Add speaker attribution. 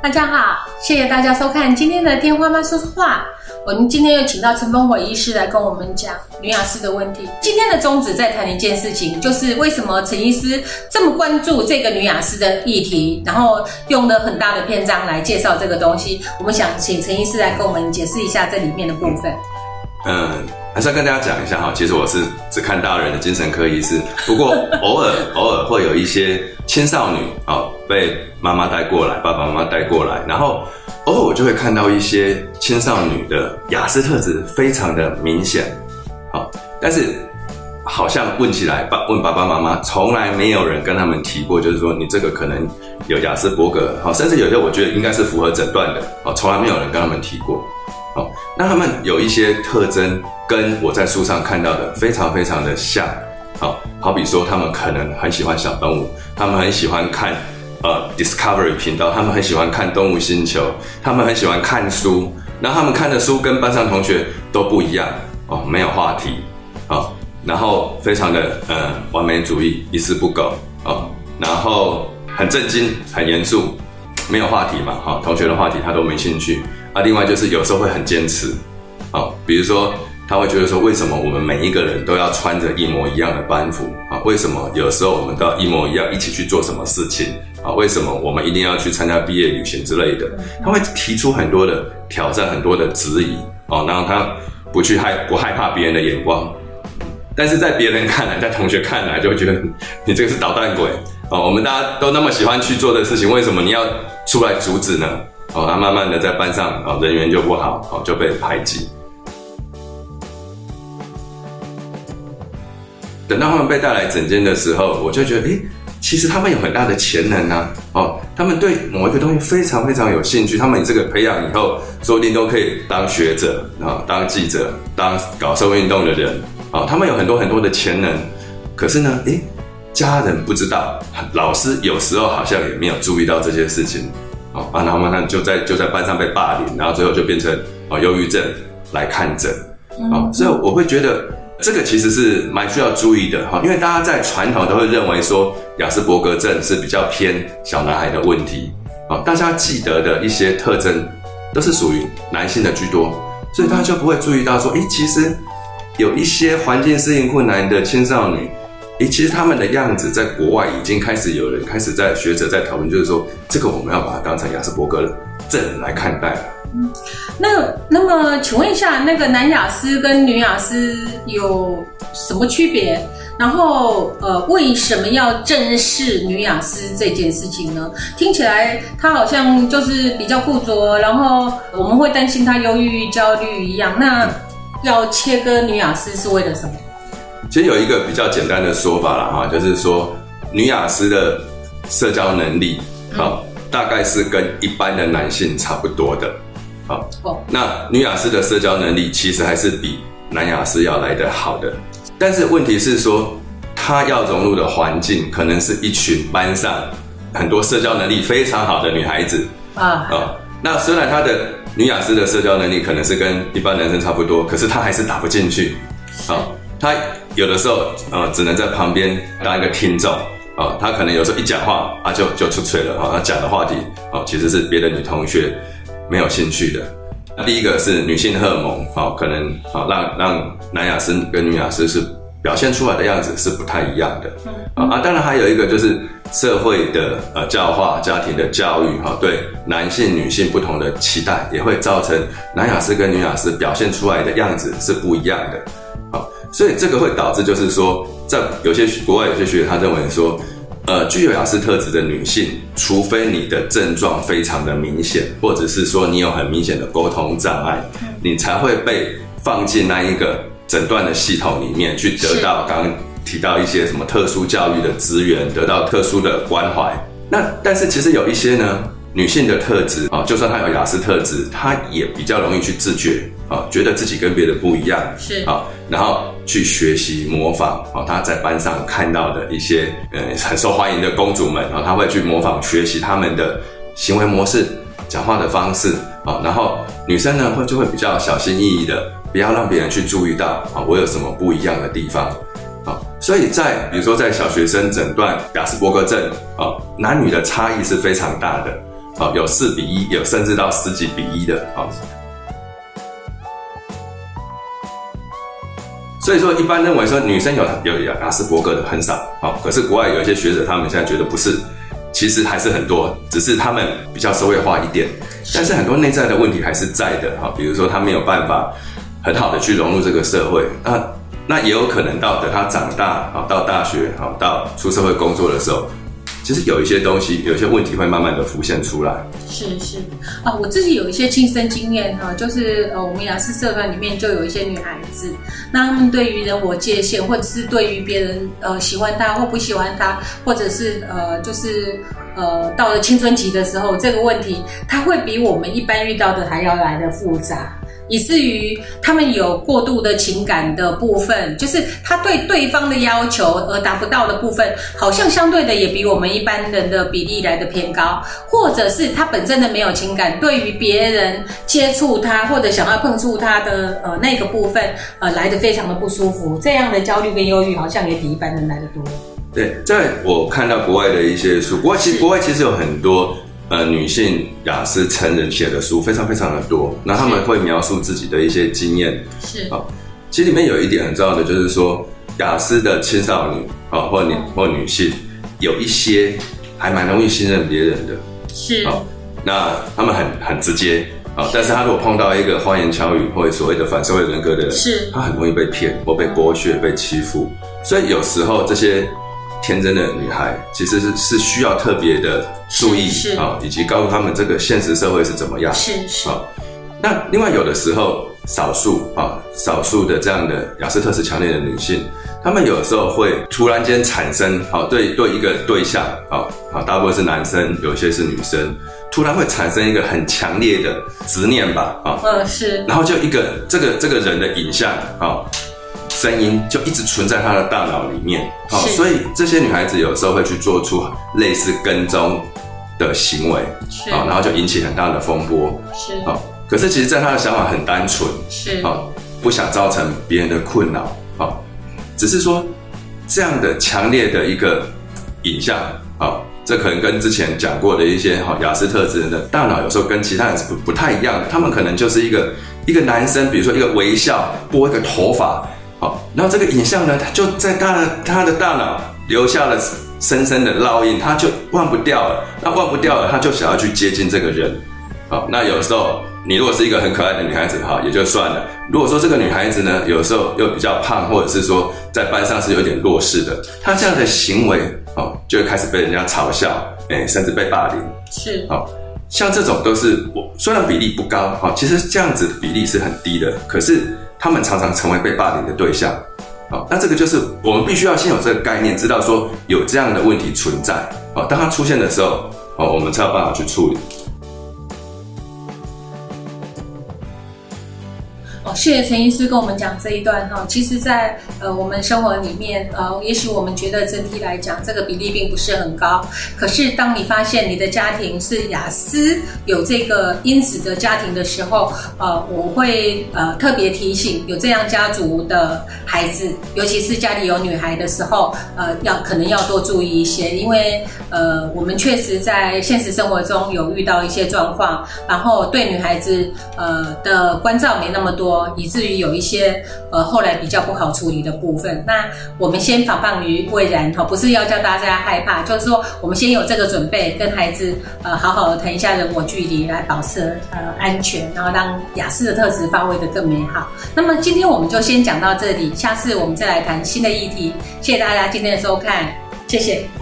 Speaker 1: 大家好，谢谢大家收看今天的《天花妈说说话》。我们今天又请到陈峰伟医师来跟我们讲女雅思的问题。今天的宗旨在谈一件事情，就是为什么陈医师这么关注这个女雅思的议题，然后用了很大的篇章来介绍这个东西。我们想请陈医师来跟我们解释一下这里面的部分。
Speaker 2: 嗯，还是要跟大家讲一下哈，其实我是只看大人的精神科医师，不过偶尔偶尔会有一些青少女啊被妈妈带过来，爸爸妈妈带过来，然后偶尔我就会看到一些青少女的雅思特质非常的明显，好，但是好像问起来爸问爸爸妈妈，从来没有人跟他们提过，就是说你这个可能有雅思伯格，好，甚至有些我觉得应该是符合诊断的，好，从来没有人跟他们提过。那他们有一些特征跟我在书上看到的非常非常的像，好，好比说他们可能很喜欢小动物，他们很喜欢看呃 Discovery 频道，他们很喜欢看动物星球，他们很喜欢看书，那他们看的书跟班上同学都不一样哦，没有话题，哦，然后非常的呃完美主义，一丝不苟哦，然后很震惊，很严肃，没有话题嘛，哈，同学的话题他都没兴趣。啊，另外就是有时候会很坚持，啊，比如说他会觉得说，为什么我们每一个人都要穿着一模一样的班服啊？为什么有时候我们都要一模一样一起去做什么事情啊？为什么我们一定要去参加毕业旅行之类的？他会提出很多的挑战，很多的质疑，哦，然后他不去害不害怕别人的眼光，但是在别人看来，在同学看来，就会觉得你这个是捣蛋鬼哦。我们大家都那么喜欢去做的事情，为什么你要出来阻止呢？哦，他慢慢的在班上啊，人缘就不好，哦，就被排挤。等到他们被带来诊间的时候，我就觉得，诶，其实他们有很大的潜能啊，哦，他们对某一个东西非常非常有兴趣，他们这个培养以后，说不定都可以当学者啊，当记者，当搞社会运动的人，啊，他们有很多很多的潜能。可是呢，诶，家人不知道，老师有时候好像也没有注意到这件事情。啊，然后慢慢就在就在班上被霸凌，然后最后就变成啊忧郁症来看诊啊，所以我会觉得这个其实是蛮需要注意的哈，因为大家在传统都会认为说雅斯伯格症是比较偏小男孩的问题啊，大家记得的一些特征都是属于男性的居多，所以大家就不会注意到说，诶，其实有一些环境适应困难的青少年。诶，其实他们的样子在国外已经开始有人开始在学者在讨论，就是说这个我们要把它当成雅斯伯格症来看待了。嗯，
Speaker 1: 那那么请问一下，那个男雅思跟女雅思有什么区别？然后呃，为什么要正视女雅思这件事情呢？听起来他好像就是比较固着，然后我们会担心他忧郁、焦虑一样。那要切割女雅思是为了什么？
Speaker 2: 其实有一个比较简单的说法了哈，就是说女雅思的社交能力啊，大概是跟一般的男性差不多的，好，那女雅思的社交能力其实还是比男雅思要来得好的，但是问题是说，她要融入的环境可能是一群班上很多社交能力非常好的女孩子。啊，啊，那虽然她的女雅思的社交能力可能是跟一般男生差不多，可是她还是打不进去，好。她有的时候，呃，只能在旁边当一个听众，啊，他可能有时候一讲话，啊，就就出锤了，啊，他讲的话题，啊，其实是别的女同学没有兴趣的。那第一个是女性荷尔蒙，啊，可能啊，让让男雅思跟女雅思是表现出来的样子是不太一样的，啊，当然还有一个就是社会的呃教化、家庭的教育，哈，对男性、女性不同的期待，也会造成男雅思跟女雅思表现出来的样子是不一样的。所以这个会导致，就是说，在有些国外有些学者他认为说，呃，具有雅思特质的女性，除非你的症状非常的明显，或者是说你有很明显的沟通障碍，你才会被放进那一个诊断的系统里面去得到刚刚提到一些什么特殊教育的资源，得到特殊的关怀。那但是其实有一些呢。女性的特质啊，就算她有雅思特质，她也比较容易去自觉啊，觉得自己跟别人不一样
Speaker 1: 是啊，
Speaker 2: 然后去学习模仿啊，她在班上看到的一些呃很受欢迎的公主们啊，她会去模仿学习他们的行为模式、讲话的方式啊，然后女生呢会就会比较小心翼翼的，不要让别人去注意到啊，我有什么不一样的地方啊，所以在比如说在小学生诊断雅斯伯格症啊，男女的差异是非常大的。好，有四比一，有甚至到十几比一的，好。所以说，一般认为说女生有有雅斯伯格的很少，好，可是国外有一些学者，他们现在觉得不是，其实还是很多，只是他们比较社会化一点，但是很多内在的问题还是在的，哈，比如说他没有办法很好的去融入这个社会，那那也有可能到等他长大，好，到大学，好，到出社会工作的时候。其实有一些东西，有些问题会慢慢的浮现出来。
Speaker 1: 是是啊，我自己有一些亲身经验哈，就是呃，我们雅思社团里面就有一些女孩子，那她们对于人我界限，或者是对于别人呃喜欢她或不喜欢她，或者是呃就是呃到了青春期的时候，这个问题，她会比我们一般遇到的还要来的复杂。以至于他们有过度的情感的部分，就是他对对方的要求而达不到的部分，好像相对的也比我们一般人的比例来的偏高，或者是他本身的没有情感，对于别人接触他或者想要碰触他的呃那个部分，呃来的非常的不舒服，这样的焦虑跟忧郁好像也比一般人来的多。
Speaker 2: 对，在我看到国外的一些书，国外其实国外其实有很多。呃，女性雅思成人写的书非常非常的多，那他们会描述自己的一些经验。
Speaker 1: 是啊，
Speaker 2: 其实里面有一点很重要的，就是说雅思的青少年啊，或女或女性，有一些还蛮容易信任别人的。
Speaker 1: 是啊，
Speaker 2: 那他们很很直接啊，但是他如果碰到一个花言巧语或者所谓的反社会人格的人，
Speaker 1: 是，
Speaker 2: 他很容易被骗或被剥削、被欺负。所以有时候这些。天真的女孩其实是是需要特别的注意啊，以及告诉他们这个现实社会是怎么样。
Speaker 1: 是是啊，
Speaker 2: 那另外有的时候少数啊，少数的这样的雅思特质强烈的女性，她们有时候会突然间产生好对对一个对象啊啊，大部分是男生，有些是女生，突然会产生一个很强烈的执念吧啊，
Speaker 1: 嗯是，
Speaker 2: 然后就一个这个这个人的影像啊。声音就一直存在她的大脑里面，好，所以这些女孩子有时候会去做出类似跟踪的行为，好，然后就引起很大的风波，
Speaker 1: 是，
Speaker 2: 好，可是其实，在她的想法很单纯，
Speaker 1: 是，
Speaker 2: 好，不想造成别人的困扰，好，只是说这样的强烈的一个影像，好，这可能跟之前讲过的一些哈雅思特质人的大脑有时候跟其他人是不不太一样的，他们可能就是一个一个男生，比如说一个微笑，拨一个头发。好，然后这个影像呢，它就在他的他的大脑留下了深深的烙印，他就忘不掉了。那忘不掉了，他就想要去接近这个人。好，那有时候你如果是一个很可爱的女孩子，哈，也就算了。如果说这个女孩子呢，有时候又比较胖，或者是说在班上是有点弱势的，她这样的行为，哦，就会开始被人家嘲笑，哎，甚至被霸凌。
Speaker 1: 是，
Speaker 2: 好，像这种都是我虽然比例不高，哈，其实这样子的比例是很低的，可是。他们常常成为被霸凌的对象，好，那这个就是我们必须要先有这个概念，知道说有这样的问题存在，好，当它出现的时候，好，我们才有办法去处理。
Speaker 1: 谢谢陈医师跟我们讲这一段哈，其实，在呃我们生活里面，呃，也许我们觉得整体来讲这个比例并不是很高，可是当你发现你的家庭是雅思有这个因子的家庭的时候，呃，我会呃特别提醒有这样家族的孩子，尤其是家里有女孩的时候，呃，要可能要多注意一些，因为呃我们确实在现实生活中有遇到一些状况，然后对女孩子呃的关照没那么多以至于有一些呃后来比较不好处理的部分，那我们先防范于未然哈，不是要叫大家害怕，就是说我们先有这个准备，跟孩子呃好好的谈一下人我距离，来保持呃安全，然后让雅思的特质发挥的更美好。那么今天我们就先讲到这里，下次我们再来谈新的议题。谢谢大家今天的收看，谢谢。